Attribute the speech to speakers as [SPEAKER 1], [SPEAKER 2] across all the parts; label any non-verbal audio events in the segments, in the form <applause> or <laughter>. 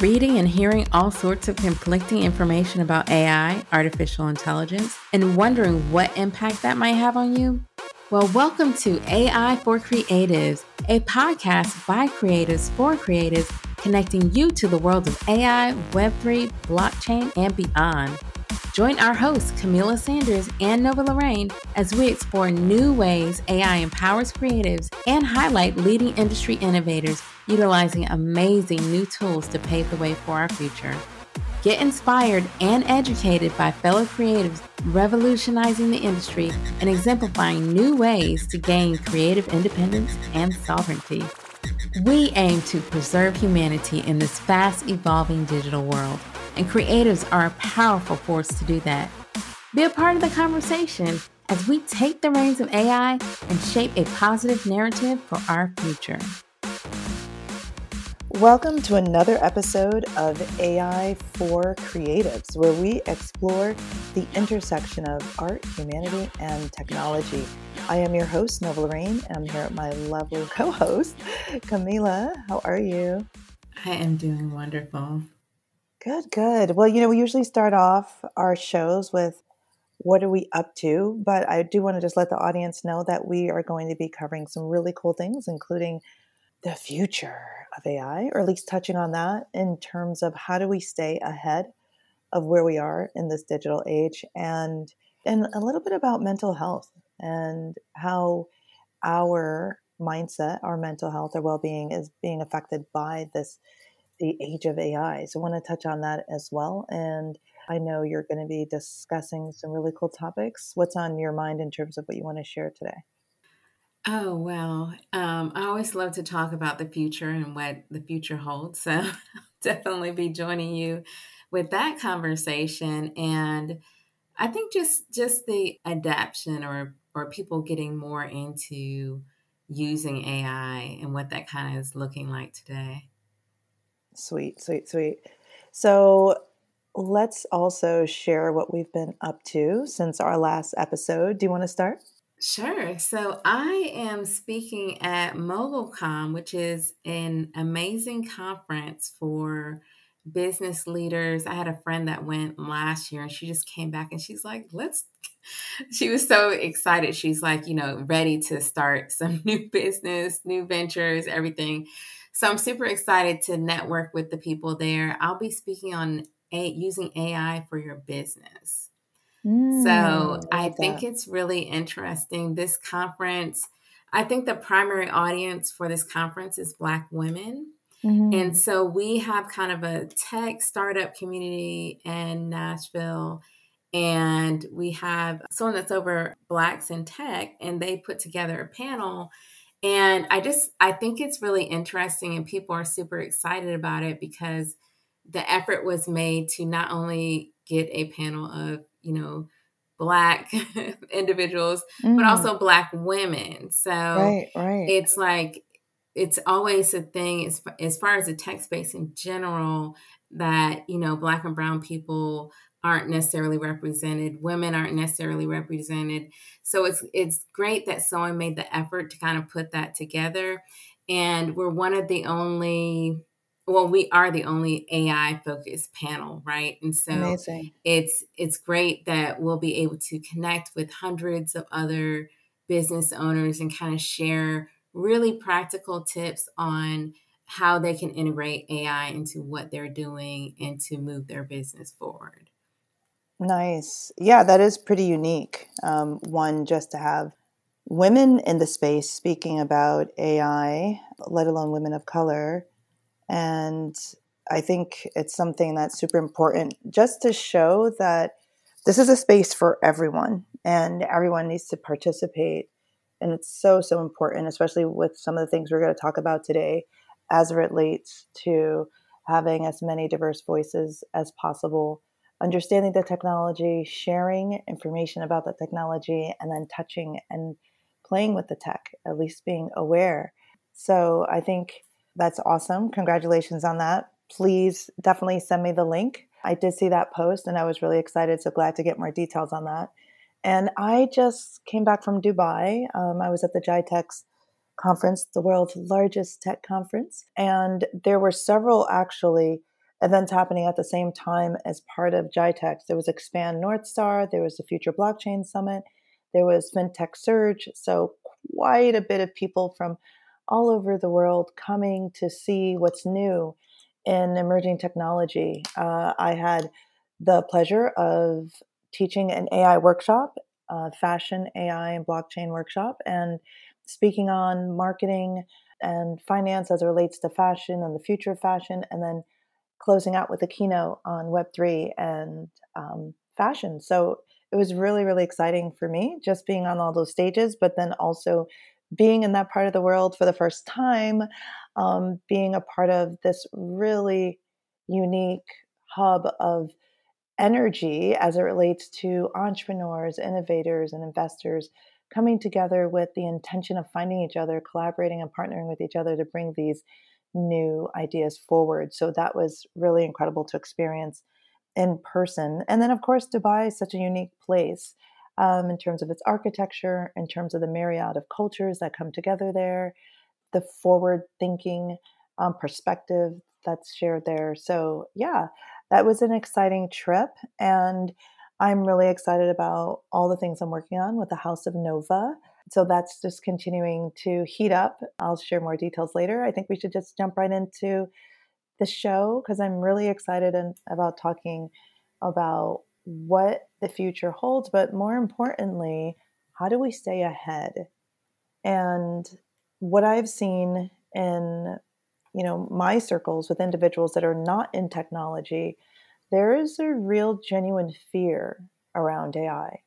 [SPEAKER 1] Reading and hearing all sorts of conflicting information about AI, artificial intelligence, and wondering what impact that might have on you? Well, welcome to AI for Creatives, a podcast by creatives for creatives, connecting you to the world of AI, Web3, blockchain, and beyond. Join our hosts, Kamilah Sanders and Nova Lorraine, as we explore new ways AI empowers creatives and highlight leading industry innovators utilizing amazing new tools to pave the way for our future. Get inspired and educated by fellow creatives revolutionizing the industry and exemplifying new ways to gain creative independence and sovereignty. We aim to preserve humanity in this fast evolving digital world and creatives are a powerful force to do that. Be a part of the conversation as we take the reins of AI and shape a positive narrative for our future.
[SPEAKER 2] Welcome to another episode of AI for Creatives, where we explore the intersection of art, humanity, and technology. I am your host, Nova Lorraine, and I'm here with my lovely co host, Kamilah. How are you?
[SPEAKER 1] I am doing wonderful.
[SPEAKER 2] Good, good. Well, you know, we usually start off our shows with what are we up to, but I do want to just let the audience know that we are going to be covering some really cool things, including the future of AI, or at least touching on that in terms of how do we stay ahead of where we are in this digital age and and a little bit about mental health and how our mindset, our mental health, our well-being is being affected by this the age of AI. So I want to touch on that as well. And I know you're going to be discussing some really cool topics. What's on your mind in terms of what you want to share today?
[SPEAKER 1] Oh, well, um, I always love to talk about the future and what the future holds. So <laughs> definitely be joining you with that conversation. And I think just just the adaptation or or people getting more into using AI and what that kind of is looking like today.
[SPEAKER 2] Sweet, sweet, sweet. So let's also share what we've been up to since our last episode. Do you want to start?
[SPEAKER 1] Sure. So I am speaking at MogulCon, which is an amazing conference for business leaders. I had a friend that went last year and she just came back and she's like, let's, <laughs> she was so excited. She's like, you know, ready to start some <laughs> new business, new ventures, everything. So I'm super excited to network with the people there. I'll be speaking on a, using AI for your business. Mm, so I, I think that. it's really interesting. This conference, I think the primary audience for this conference is Black women. Mm-hmm. And so we have kind of a tech startup community in Nashville. And we have someone that's over Blacks in Tech, and they put together a panel and I just I think it's really interesting and people are super excited about it because the effort was made to not only get a panel of, you know, black <laughs> individuals, mm. but also black women. So right, right. it's like it's always a thing as, as far as the tech space in general that, you know, black and brown people aren't necessarily represented women aren't necessarily represented. So it's it's great that someone made the effort to kind of put that together. And we're one of the only well we are the only ai focused panel right? And so Amazing. it's it's great that we'll be able to connect with hundreds of other business owners and kind of share really practical tips on how they can integrate ai into what they're doing and to move their business forward
[SPEAKER 2] Nice. Yeah, that is pretty unique. Um, one, just to have women in the space speaking about AI, let alone women of color. And I think it's something that's super important just to show that this is a space for everyone and everyone needs to participate. And it's so, so important, especially with some of the things we're going to talk about today as it relates to having as many diverse voices as possible understanding the technology, sharing information about the technology, and then touching and playing with the tech, at least being aware. So I think that's awesome. Congratulations on that. Please definitely send me the link. I did see that post and I was really excited. So glad to get more details on that. And I just came back from Dubai. Um, I was at the GITEX conference, the world's largest tech conference. And there were several actually events happening at the same time as part of GITEX. There was Expand North Star, there was the Future Blockchain Summit, there was FinTech Surge. So, quite a bit of people from all over the world coming to see what's new in emerging technology. Uh, I had the pleasure of teaching an AI workshop, fashion, AI, and blockchain workshop, and speaking on marketing and finance as it relates to fashion and the future of fashion, and then closing out with a keynote on Web3 and um, fashion. So it was really, really exciting for me just being on all those stages, but then also being in that part of the world for the first time, um, being a part of this really unique hub of energy as it relates to entrepreneurs, innovators, and investors coming together with the intention of finding each other, collaborating, and partnering with each other to bring these new ideas forward. So that was really incredible to experience in person. And then, of course, Dubai is such a unique place um, in terms of its architecture, in terms of the myriad of cultures that come together there, the forward thinking um, perspective that's shared there. So, yeah, that was an exciting trip. And I'm really excited about all the things I'm working on with the House of Nova. So that's just continuing to heat up. I'll share more details later. I think we should just jump right into the show because I'm really excited and, about talking about what the future holds, but more importantly, how do we stay ahead? And what I've seen in you know my circles with individuals that are not in technology, there is a real genuine fear around AI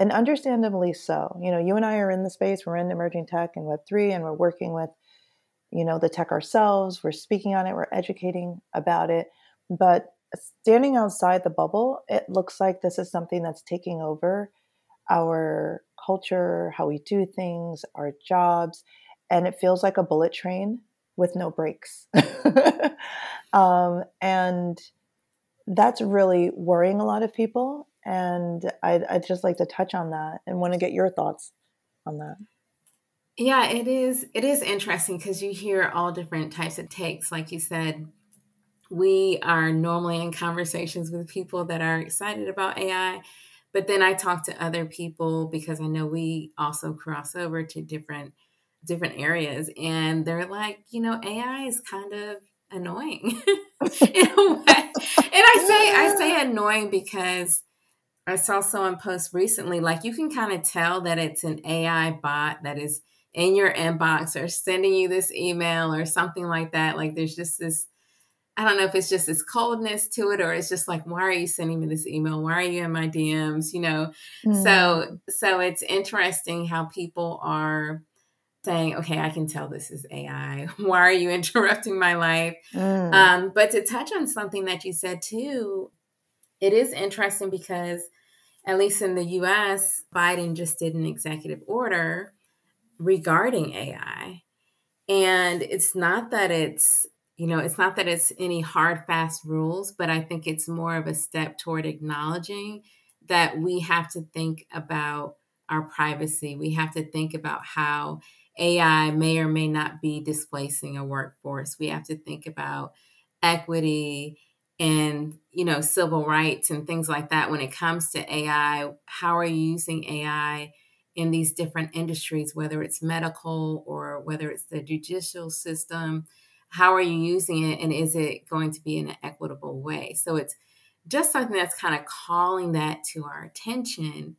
[SPEAKER 2] and understandably so. You know, you and I are in the space, we're in emerging tech and Web3, and we're working with, you know, the tech ourselves. We're speaking on it, we're educating about it. But standing outside the bubble, it looks like this is something that's taking over our culture, how we do things, our jobs, and it feels like a bullet train with no brakes. <laughs> um, and that's really worrying a lot of people and I'd, I'd just like to touch on that and want to get your thoughts on that.
[SPEAKER 1] Yeah it is it is interesting because you hear all different types of takes like you said. We are normally in conversations with people that are excited about ai but then i talk to other people because i know we also cross over to different different areas and they're like you know ai is kind of annoying. <laughs> In a way. And i say i say annoying because I saw someone post recently, like you can kind of tell that it's an AI bot that is in your inbox or sending you this email or something like that. Like there's just this, I don't know if it's just this coldness to it or it's just like, why are you sending me this email? Why are you in my DMs? You know? Mm. So, so it's interesting how people are saying, okay, I can tell this is AI. <laughs> Why are you <laughs> interrupting my life? Mm. Um, but to touch on something that you said too, it is interesting because at least in the US, Biden just did an executive order regarding AI. And it's not that it's, you know, it's not that it's any hard, fast rules, but I think it's more of a step toward acknowledging that we have to think about our privacy. We have to think about how AI may or may not be displacing a workforce. We have to think about equity and you know civil rights and things like that when it comes to ai how are you using ai in these different industries whether it's medical or whether it's the judicial system? How are you using it and is it going to be in an equitable way? So it's just something that's kind of calling that to our attention.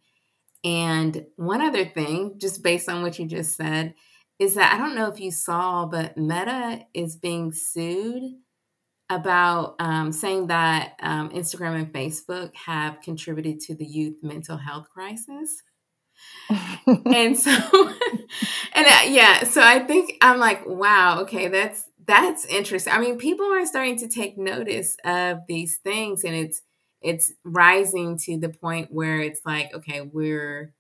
[SPEAKER 1] And one other thing just based on what you just said is that i don't know if you saw but meta is being sued about um, saying that um, Instagram and Facebook have contributed to the youth mental health crisis. <laughs> and so, <laughs> and uh, yeah, so I think I'm like, wow, okay, that's that's interesting. I mean, people are starting to take notice of these things, and it's it's rising to the point where it's like, okay, we're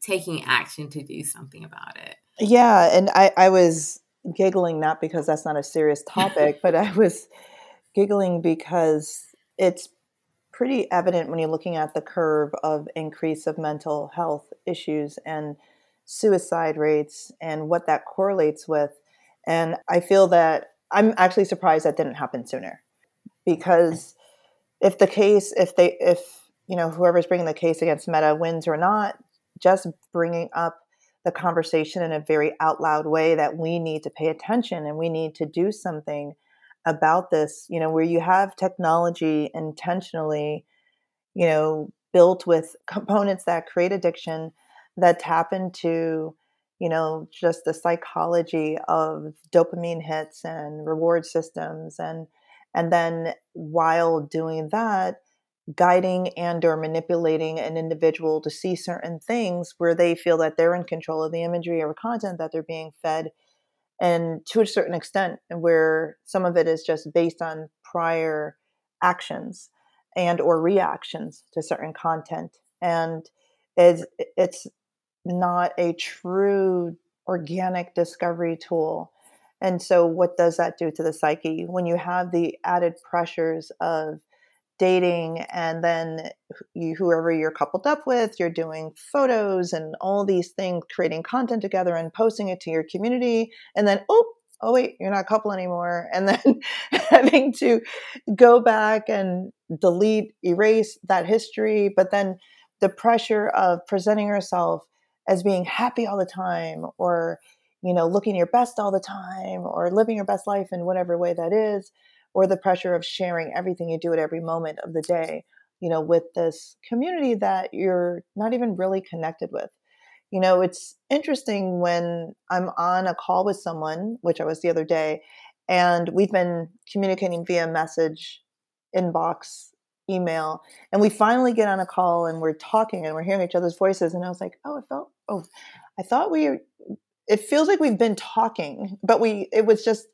[SPEAKER 1] taking action to do something about it.
[SPEAKER 2] Yeah, and I I was giggling not because that's not a serious topic, but I was giggling because it's pretty evident when you're looking at the curve of increase of mental health issues and suicide rates and what that correlates with. And I feel that I'm actually surprised that didn't happen sooner because if the case, if they, if, you know, whoever's bringing the case against Meta wins or not, just bringing up the conversation in a very out loud way that we need to pay attention and we need to do something about this, you know, where you have technology intentionally, you know, built with <laughs> components that create addiction that tap into you know just the psychology of dopamine hits and reward systems and and then while doing that guiding and or manipulating an individual to see certain things where they feel that they're in control of the imagery or content that they're being fed and to a certain extent where some of it is just based on prior actions and or reactions to certain content and is it's not a true organic discovery tool. And so what does that do to the psyche? When you have the added pressures of dating and then you, whoever you're coupled up with you're doing photos and all these things creating content together and posting it to your community and then oh oh wait you're not a couple anymore <laughs> and then having to go back and delete erase that history but then the pressure of presenting yourself as being happy all the time or you know looking your best all the time or living your best life in whatever way that is or the pressure of sharing everything you do at every moment of the day you know with this community that you're not even really connected with. You know it's interesting when i'm on a call with someone which i was the other day and we've been communicating via message inbox email and we finally get on a call and we're talking and we're hearing each other's voices and i was like oh it felt oh i thought we it feels like we've been talking but we it was just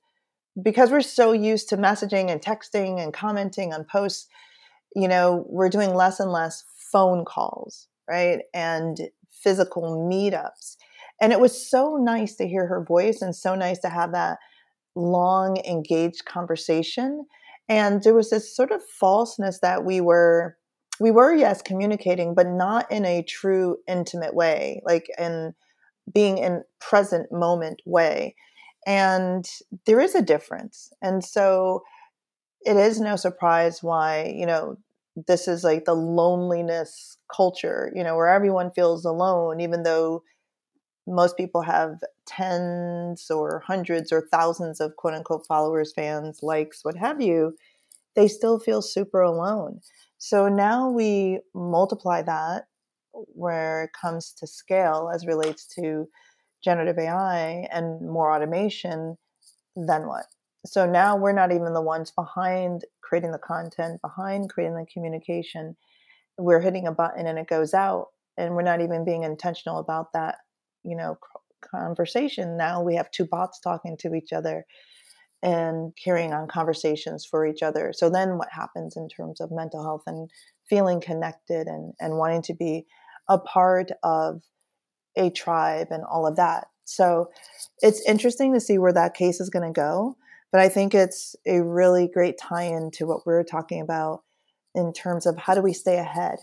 [SPEAKER 2] because we're so used to messaging and texting and commenting on posts, you know, we're doing less and less phone calls, right? And physical meetups. And it was so nice to hear her voice and so nice to have that long, engaged conversation. And there was this sort of falseness that we were, we were, yes, communicating, but not in a true intimate way, like in being in present moment way. And there is a difference. And so it is no surprise why, you know, this is like the loneliness culture, you know, where everyone feels alone, even though most people have tens or hundreds or thousands of quote unquote followers, fans, likes, what have you, they still feel super alone. So now we multiply that where it comes to scale as relates to generative AI and more automation, then what? So now we're not even the ones behind creating the content, behind creating the communication. We're hitting a button and it goes out, and we're not even being intentional about that, you know, conversation. Now we have two bots talking to each other and carrying on conversations for each other. So then what happens in terms of mental health and feeling connected and, and wanting to be a part of a tribe and all of that. So it's interesting to see where that case is going to go. But I think it's a really great tie in to what we're talking about in terms of how do we stay ahead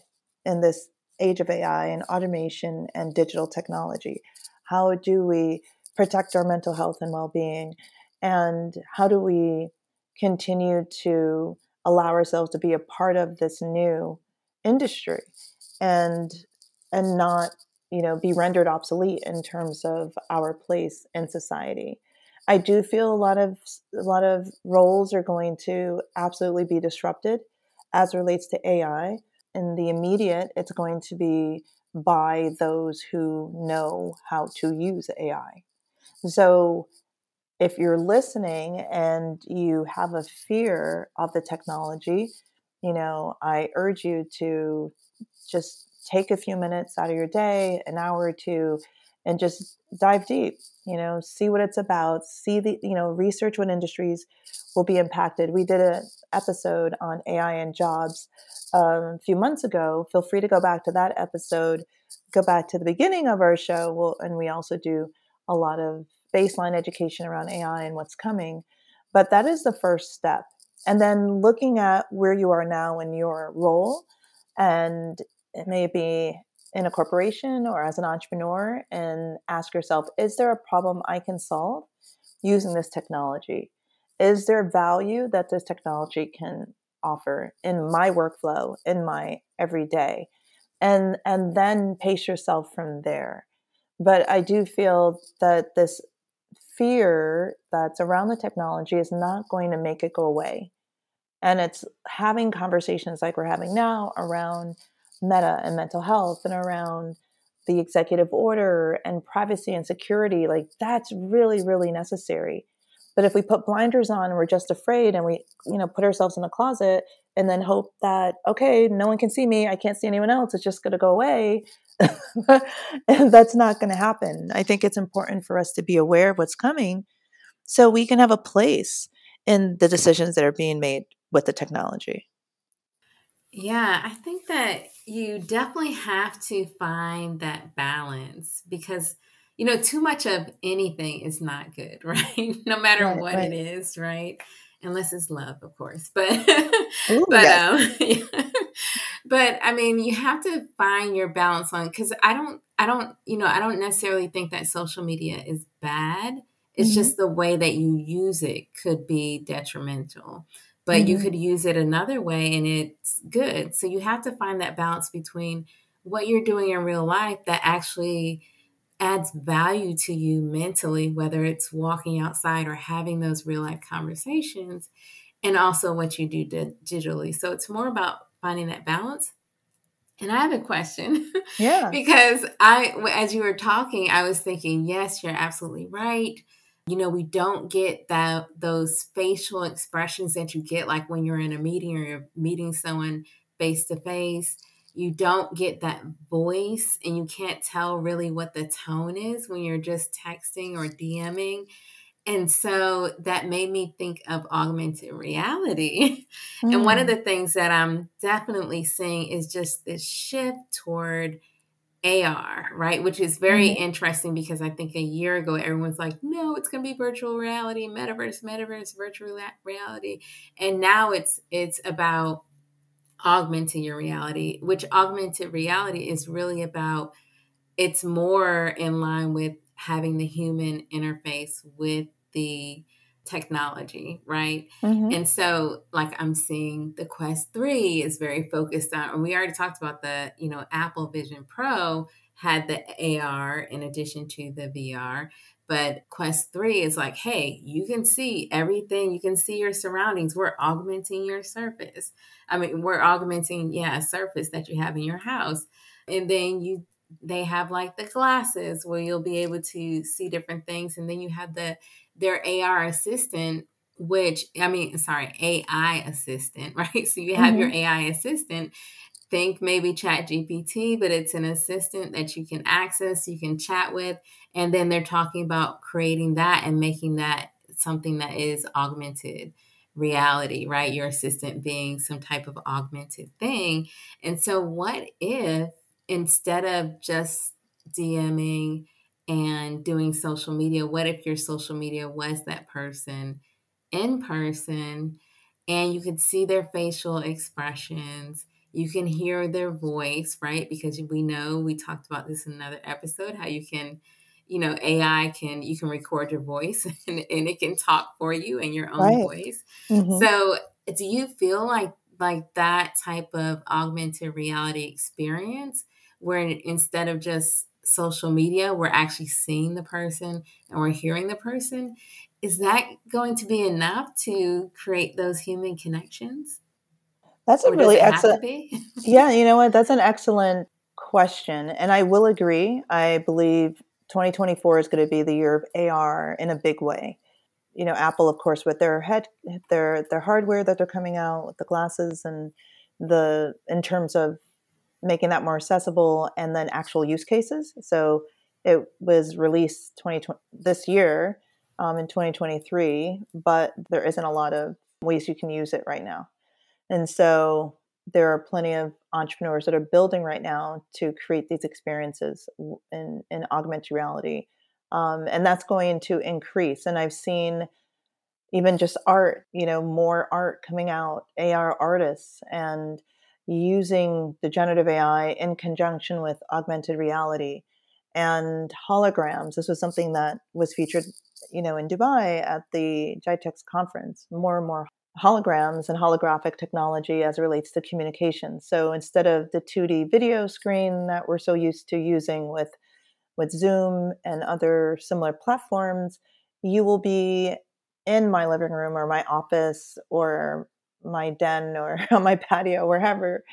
[SPEAKER 2] in this age of AI and automation and digital technology? How do we protect our mental health and well being? And how do we continue to allow ourselves to be a part of this new industry and and not you know be rendered obsolete in terms of our place in society. I do feel a lot of a lot of roles are going to absolutely be disrupted as relates to ai in the immediate it's going to be by those who know how to use ai so if you're listening and you have a fear of the technology you know i urge you to just take a few minutes out of your day, an hour or two, and just dive deep, you know, see what it's about, see the, you know, research what industries will be impacted. We did an episode on AI and jobs um, a few months ago. Feel free to go back to that episode, go back to the beginning of our show. We'll, and we also do a lot of baseline education around AI and what's coming. But that is the first step. And then looking at where you are now in your role and it may be in a corporation or as an entrepreneur and ask yourself is there a problem I can solve using this technology? Is there value that this technology can offer in my workflow, in my everyday? And, and then pace yourself from there. But I do feel that this fear that's around the technology is not going to make it go away. And it's having conversations like we're having now around meta and mental health and around the executive order and privacy and security. Like that's really, really necessary. But if we put blinders on and we're just afraid and we, you know, put ourselves in a closet and then hope that, okay, no one can see me, I can't see anyone else, it's just going to go away, <laughs> and that's not going to happen. I think it's important for us to be aware of what's coming so we can have a place in the decisions that are being made with the technology.
[SPEAKER 1] Yeah, I think that you definitely have to find that balance because you know too much of anything is not good, <laughs> right? no matter right, what right. it is, right? Unless it's love, of course. <laughs> But Ooh, but yes. um <laughs> but I mean, you have to find your balance on because I don't, I don't, you know, I don't necessarily think that social media is bad. It's mm-hmm. just the way that you use it could be detrimental, but mm-hmm. you could use it another way and it's good. So you have to find that balance between what you're doing in real life that actually adds value to you mentally, whether it's walking outside or having those real life conversations, and also what you do digitally. So it's more about finding that balance. And I have a question. <laughs>
[SPEAKER 2] Yeah.
[SPEAKER 1] because I, as you were talking, I was thinking, yes, you're absolutely right. You know, we don't get that those facial expressions that you get like when you're in a meeting or you're meeting someone face to face. You don't get that voice and you can't tell really what the tone is when you're just texting or DMing. And so that made me think of augmented reality. Mm. <laughs> And one of mm. the things that I'm definitely seeing is just this shift toward AR, right? Which is very mm. interesting because I think a year ago everyone's like, no, it's going to be virtual reality, metaverse, metaverse, virtual reality. And now it's it's about augmenting your reality, which augmented reality is really about it's more in line with having the human interface with the technology, right? Mm-hmm. And so, like, I'm seeing the Quest 3 is very focused on, and we already talked about the, you know, Apple Vision Pro had the AR in addition to the VR. But Quest 3 is like, hey, you can see everything. You can see your surroundings. We're augmenting your surface. I mean, we're augmenting, yeah, a surface that you have in your house. And then you they have like the glasses where you'll be able to see different things. And then you have the their AR assistant, which I mean, sorry, AI assistant, <laughs> right? So you have mm-hmm. your AI assistant. Think maybe ChatGPT, but it's an assistant that you can access, you can chat with, and then they're talking about creating that and making that something that is augmented reality, right? Your assistant being some type of augmented thing. And so, what if instead of just DMing and doing social media, what if your social media was that person in person and you could see their facial expressions? You can hear their voice, right? Because we know we talked about this in another episode how you can, you know, AI can, you can record your voice <laughs> and, and it can talk for you in your own right. voice. Mm-hmm. So, do you feel like like that type of augmented reality experience where instead of just social media, we're actually seeing the person and we're hearing the person. Is that going to be enough to create those human connections?
[SPEAKER 2] That's a or really excellent. <laughs> yeah, you know what? That's an excellent question. And I will agree. I believe 2024 is going to be the year of AR in a big way. You know, Apple, of course, with their head, their their hardware that they're coming out with the glasses and the in terms of making that more accessible and then actual use cases. So it was released 2020 this year um, in 2023, but there isn't a lot of ways you can use it right now. And so there are plenty of entrepreneurs that are building right now to create these experiences in, in augmented reality. Um, and that's going to increase. And I've seen even just art, you know, more art coming out, AR artists and using the generative AI in conjunction with augmented reality and holograms. This was something that was featured, you know, in Dubai at the GITEX conference. More and more holograms and holographic technology as it relates to communication. So instead of the 2D video screen that we're so used to using with with Zoom and other similar platforms, you will be in my living room or my office or my den or <laughs> on my patio, wherever,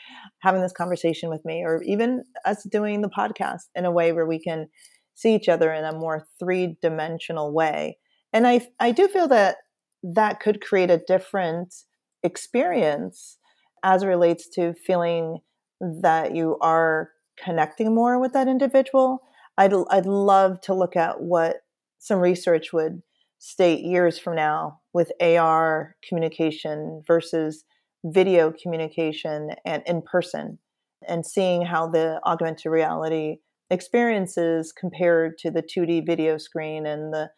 [SPEAKER 2] having this conversation with me, or even us doing the podcast in a way where we can see each other in a more three dimensional way. And I, I do feel that that could create a different experience as it relates to feeling that you are connecting more with that individual. I'd, I'd love to look at what some research would state years from now with AR communication versus video communication and in person, and seeing how the augmented reality experiences compared to the 2D video screen and the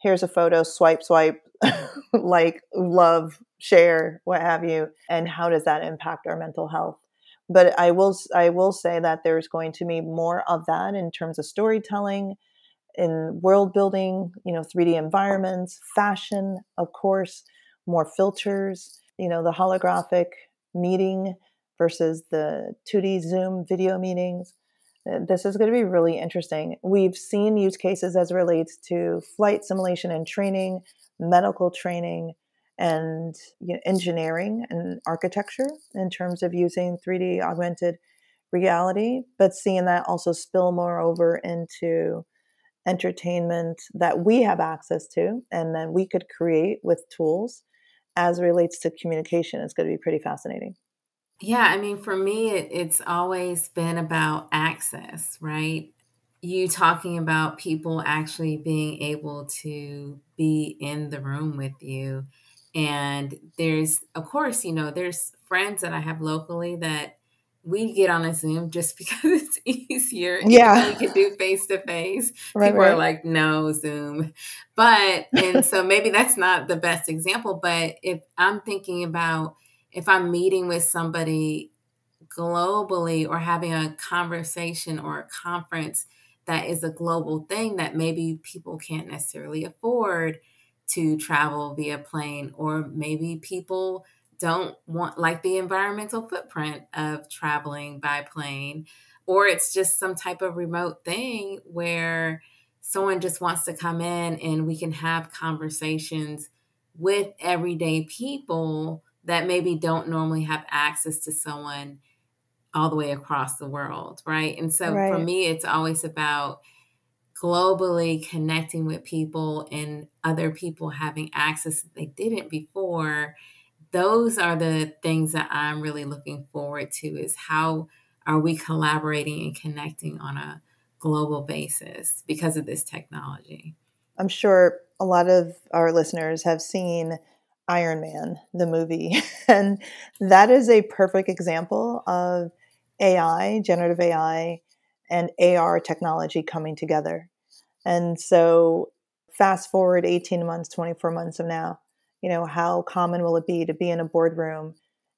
[SPEAKER 2] here's a photo, swipe, swipe, <laughs> like, love, share, what have you, and how does that impact our mental health? But I will I will say that there's going to be more of that in terms of storytelling in world building, you know, 3D environments, fashion, of course, more filters, you know, the holographic meeting versus the 2D Zoom video meetings. Uh, this is going to be really interesting. We've seen use cases as relates to flight simulation and training, medical training, and you know, engineering and architecture in terms of using 3D augmented reality, but seeing that also spill more over into entertainment that we have access to and then we could create with tools as relates to communication is going to be pretty fascinating.
[SPEAKER 1] Yeah, I mean, for me, it, it's always been about access, right? You talking about people actually being able to be in the room with you. And there's, of course, you know, there's friends that I have locally that we get on a Zoom just <laughs> because it's easier.
[SPEAKER 2] Yeah.
[SPEAKER 1] We can do face to face. People right. are like, no, Zoom. But, and so maybe that's not the best example, but if I'm thinking about if I'm meeting with somebody globally or having a conversation or a conference that is a global thing that maybe people can't necessarily afford to travel via plane, or maybe people don't want like the environmental footprint of traveling by plane or it's just some type of remote thing where someone just wants to come in and we can have conversations with everyday people that maybe don't normally have access to someone all the way across the world right and so right. for me it's always about globally connecting with people and other people having access that they didn't before those are the things that I'm really looking forward to is how are we collaborating and connecting on a global basis because of this technology.
[SPEAKER 2] I'm sure a lot of our listeners have seen Iron Man, the movie, <laughs> and that is a perfect example of AI, generative AI, and AR technology coming together. And so, fast forward 18 months, 24 months from now, you know, how common will it be to be in a boardroom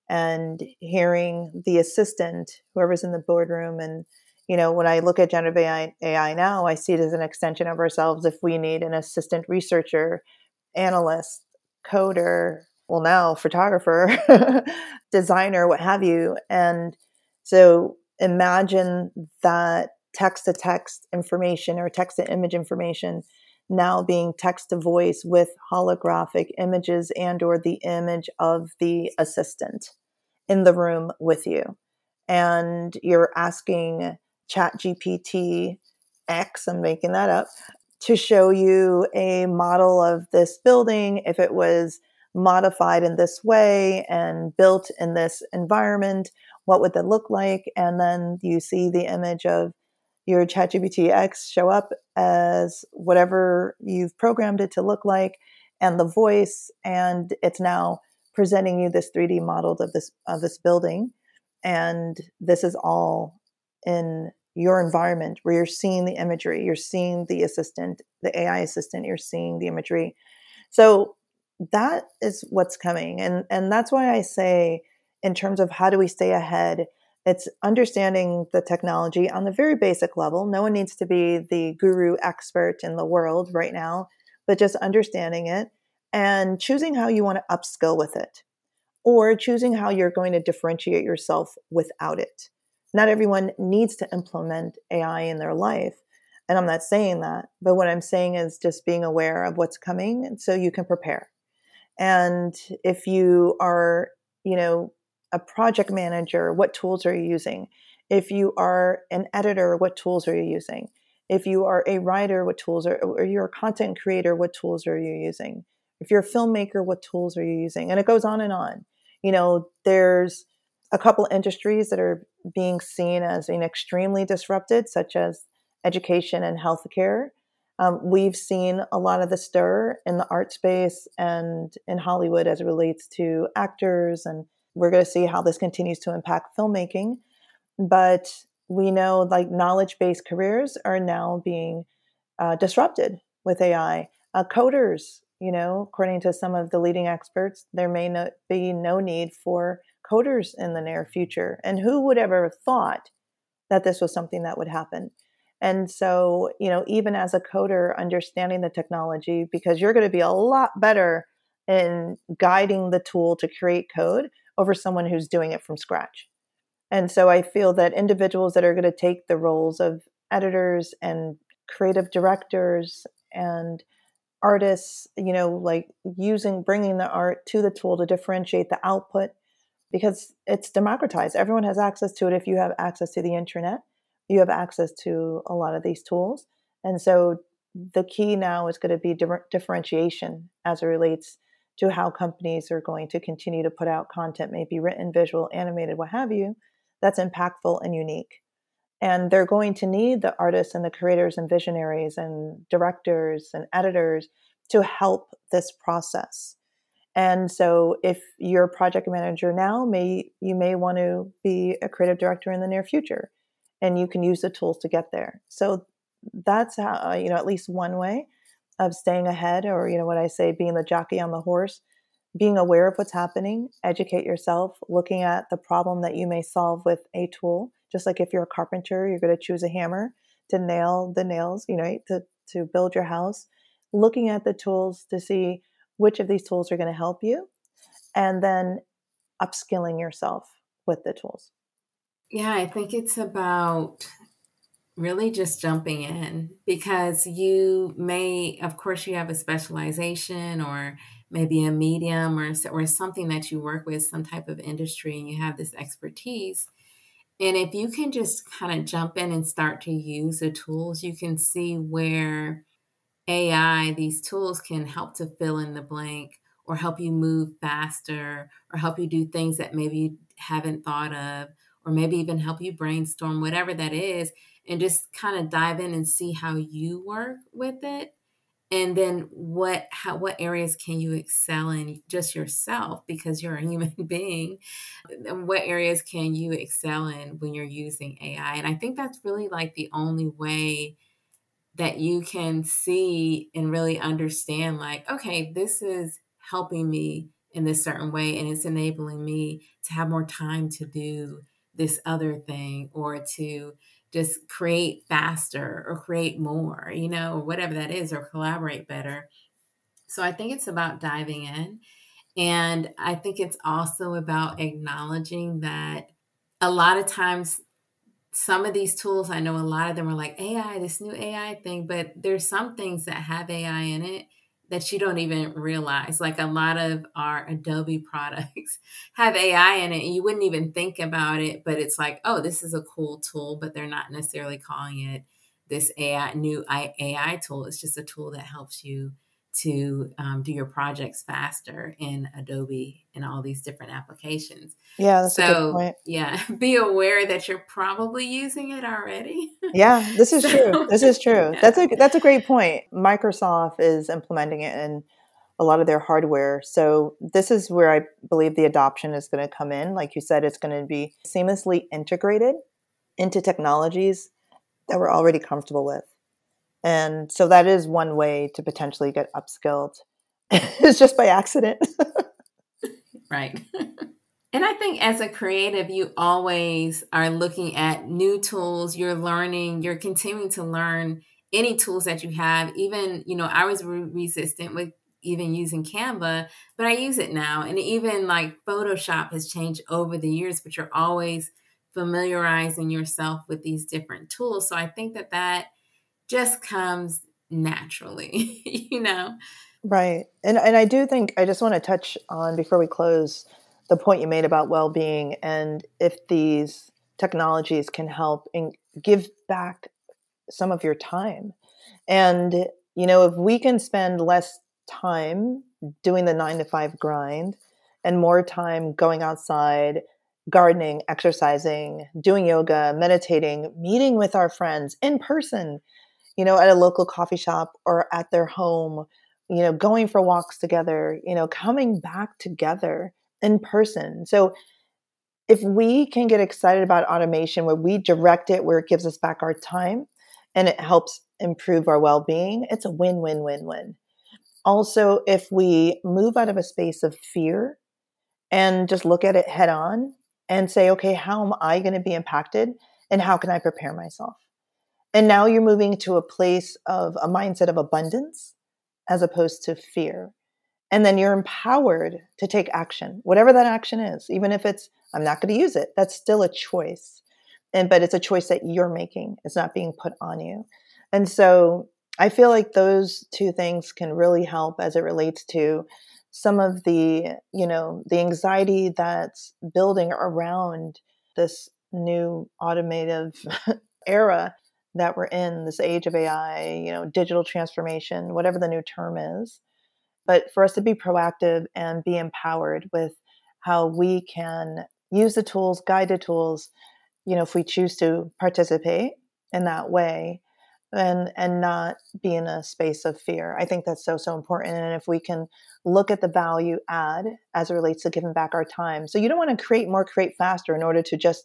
[SPEAKER 2] and hearing the assistant, whoever's in the boardroom, and you know, when I look at generative AI, AI now, I see it as an extension of ourselves. If we need an assistant researcher, analyst, coder, well, now photographer, <laughs> designer, what have you, and so imagine that text to text information or text to image information now being text to voice with holographic images and or the image of the assistant in the room with you. And you're asking chat gpt x i'm making that up to show you a model of this building if it was modified in this way and built in this environment what would that look like? And then you see the image of your ChatGPT X show up as whatever you've programmed it to look like and the voice and it's now presenting you this 3D model of this of this building. And this is all in your environment where you're seeing the imagery you're seeing the assistant the AI assistant you're seeing the imagery. So that is what's coming. And and that's why I say in terms of how do we stay ahead it's understanding the technology on the very basic level. No one needs to be the guru expert in the world right now, but just understanding it and choosing how you want to upskill with it or choosing how you're going to differentiate yourself without it. Not everyone needs to implement AI in their life. And I'm not saying that, but what I'm saying is just being aware of what's coming so you can prepare. And if you are, you know, a project manager, what tools are you using? If you are an editor, what tools are you using? If you are a writer, what tools are, or you're a content creator, what tools are you using? If you're a filmmaker, what tools are you using? And it goes on and on. You know, there's a couple industries that are being seen as being extremely disrupted, such as education and healthcare. Um, we've seen a lot of the stir in the art space and in Hollywood as it relates to actors and we're going to see how this continues to impact filmmaking. But we know like knowledge based careers are now being uh, disrupted with AI. Uh, coders, you know, according to some of the leading experts, there may not be no need for coders in the near future. And who would ever have thought that this was something that would happen? And so, you know, even as a coder, understanding the technology, because you're going to be a lot better in guiding the tool to create code over someone who's doing it from scratch. And so I feel that individuals that are going to take the roles of editors and creative directors and artists, you know, like using, bringing the art to the tool to differentiate the output because it's democratized. Everyone has access to it. If you have access to the internet, you have access to a lot of these tools. And so the key now is going to be differentiation as it relates to how companies are going to continue to put out content, maybe written, visual, animated, what have you, that's impactful and unique. And they're going to need the artists and the creators and visionaries and directors and editors to help this process. And so if you're a project manager now, may you may want to be a creative director in the near future and you can use the tools to get there. So that's how you know at least one way of staying ahead or you know what i say being the jockey on the horse being aware of what's happening educate yourself looking at the problem that you may solve with a tool just like if you're a carpenter you're going to choose a hammer to nail the nails you know to, to build your house looking at the tools to see which of these tools are going to help you and then upskilling yourself with the tools.
[SPEAKER 1] Yeah i think it's about really just jumping in because you may of course you have a specialization or maybe a medium or, or something that you work with some type of industry and you have this expertise. And if you can just kind of jump in and start to use the tools you can see where ai these tools can help to fill in the blank or help you move faster or help you do things that maybe you haven't thought of or maybe even help you brainstorm whatever that is and just kind of dive in and see how you work with it. And then what how what areas can you excel in just yourself because you're a <laughs> human being? And what areas can you excel in when you're using ai and i think that's really like the only way that you can see and really understand like okay this is helping me in this certain way and it's enabling me to have more time to do this other thing or to just create faster or create more, you know, or whatever that is, or collaborate better. So I think it's about diving in. And I think it's also about acknowledging that a lot of times, some of these tools, I know a lot of them are like AI, this new AI thing, but there's some things that have AI in it that you don't even realize. Like a lot of our Adobe products <laughs> have AI in it, and you wouldn't even think about it, but it's like, oh, this is a cool tool, but they're not necessarily calling it this AI new AI tool. It's just a tool that helps you to um, do your projects faster in Adobe and all these different applications.
[SPEAKER 2] Yeah, that's so, a good point.
[SPEAKER 1] Yeah, <laughs> be aware that you're probably using it already.
[SPEAKER 2] yeah, this <laughs> is so, true. This is true. Yeah. That's a that's a great point. Microsoft is implementing it in a lot of their hardware. So this is where I believe the adoption is going to come in. Like you said, it's going to be seamlessly integrated into technologies that we're already comfortable with. And so that is one way to potentially get upskilled. <laughs> it's just by accident. <laughs>
[SPEAKER 1] right. <laughs> And I think as a creative, you always are looking at new tools, you're learning, you're continuing to learn any tools that you have. Even, you know, I was re- resistant with even using Canva, but I use it now. And even like Photoshop has changed over the years, but you're always familiarizing yourself with these different tools. So I think that that just comes naturally, <laughs> you know?
[SPEAKER 2] Right. And and I do think I just want to touch on before we close the point you made about well-being and if these technologies can help and give back some of your time. And you know, if we can spend less time doing the 9 to 5 grind and more time going outside, gardening, exercising, doing yoga, meditating, meeting with our friends in person, you know, at a local coffee shop or at their home you know, going for walks together, you know, coming back together in person. So if we can get excited about automation where we direct it where it gives us back our time and it helps improve our well-being, it's a win-win-win-win. Also, if we move out of a space of fear and just look at it head on and say, okay, how am I going to be impacted and how can I prepare myself? And now you're moving to a place of a mindset of abundance as opposed to fear. And then you're empowered to take action, whatever that action is, even if it's, I'm not going to use it, that's still a choice. And, but it's a choice that you're making. It's not being put on you. And so I feel like those two things can really help as it relates to some of the, you know, the anxiety that's building around this new automative <laughs> era that we're in this age of AI, you know, digital transformation, whatever the new term is. But for us to be proactive and be empowered with how we can use the tools, guide the tools, you know, if we choose to participate in that way and and not be in a space of fear. I think that's so so important. And if we can look at the value add as it relates to giving back our time. So you don't want to create more, create faster in order to just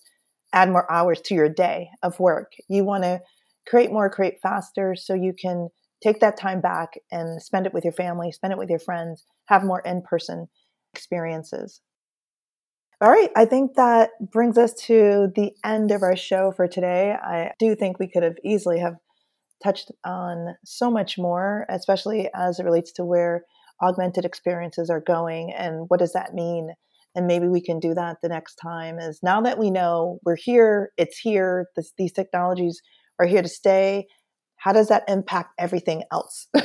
[SPEAKER 2] add more hours to your day of work. You want to create more, create faster so you can take that time back and spend it with your family, spend it with your friends, have more in person experiences. All right, I think that brings us to the end of our show for today. I do think we could have easily have touched on so much more, especially as it relates to where augmented experiences are going and what does that mean and maybe we can do that the next time is now that we know we're here it's here this, these technologies are here to stay how does that impact everything else? <laughs>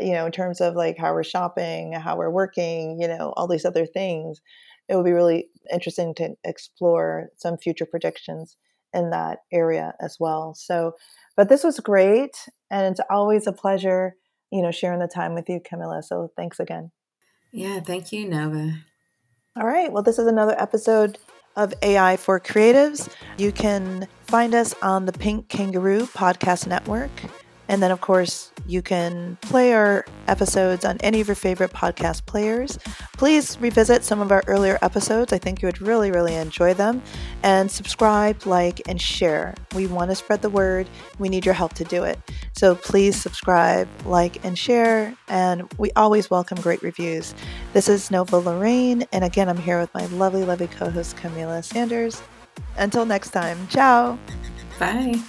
[SPEAKER 2] You know in terms of like how we're shopping how we're working you know all these other things it would be really interesting to explore some future predictions in that area as well. So but this was great and it's always a pleasure you know sharing the time with you Kamilah. So thanks again.
[SPEAKER 1] Yeah thank you nova
[SPEAKER 2] all right well this is another episode of AI for Creatives. You can find us on the Pink Kangaroo Podcast Network. And then, of course, you can play our episodes on any of your favorite podcast players. Please revisit some of our earlier episodes. I think you would really, really enjoy them. And subscribe, like, and share. We want to spread the word. We need your help to do it. So please subscribe, like, and share. And we always welcome great reviews. This is Nova Lorraine. And again, I'm here with my lovely, lovely co host, Kamilah Sanders. Until next time, ciao.
[SPEAKER 1] Bye.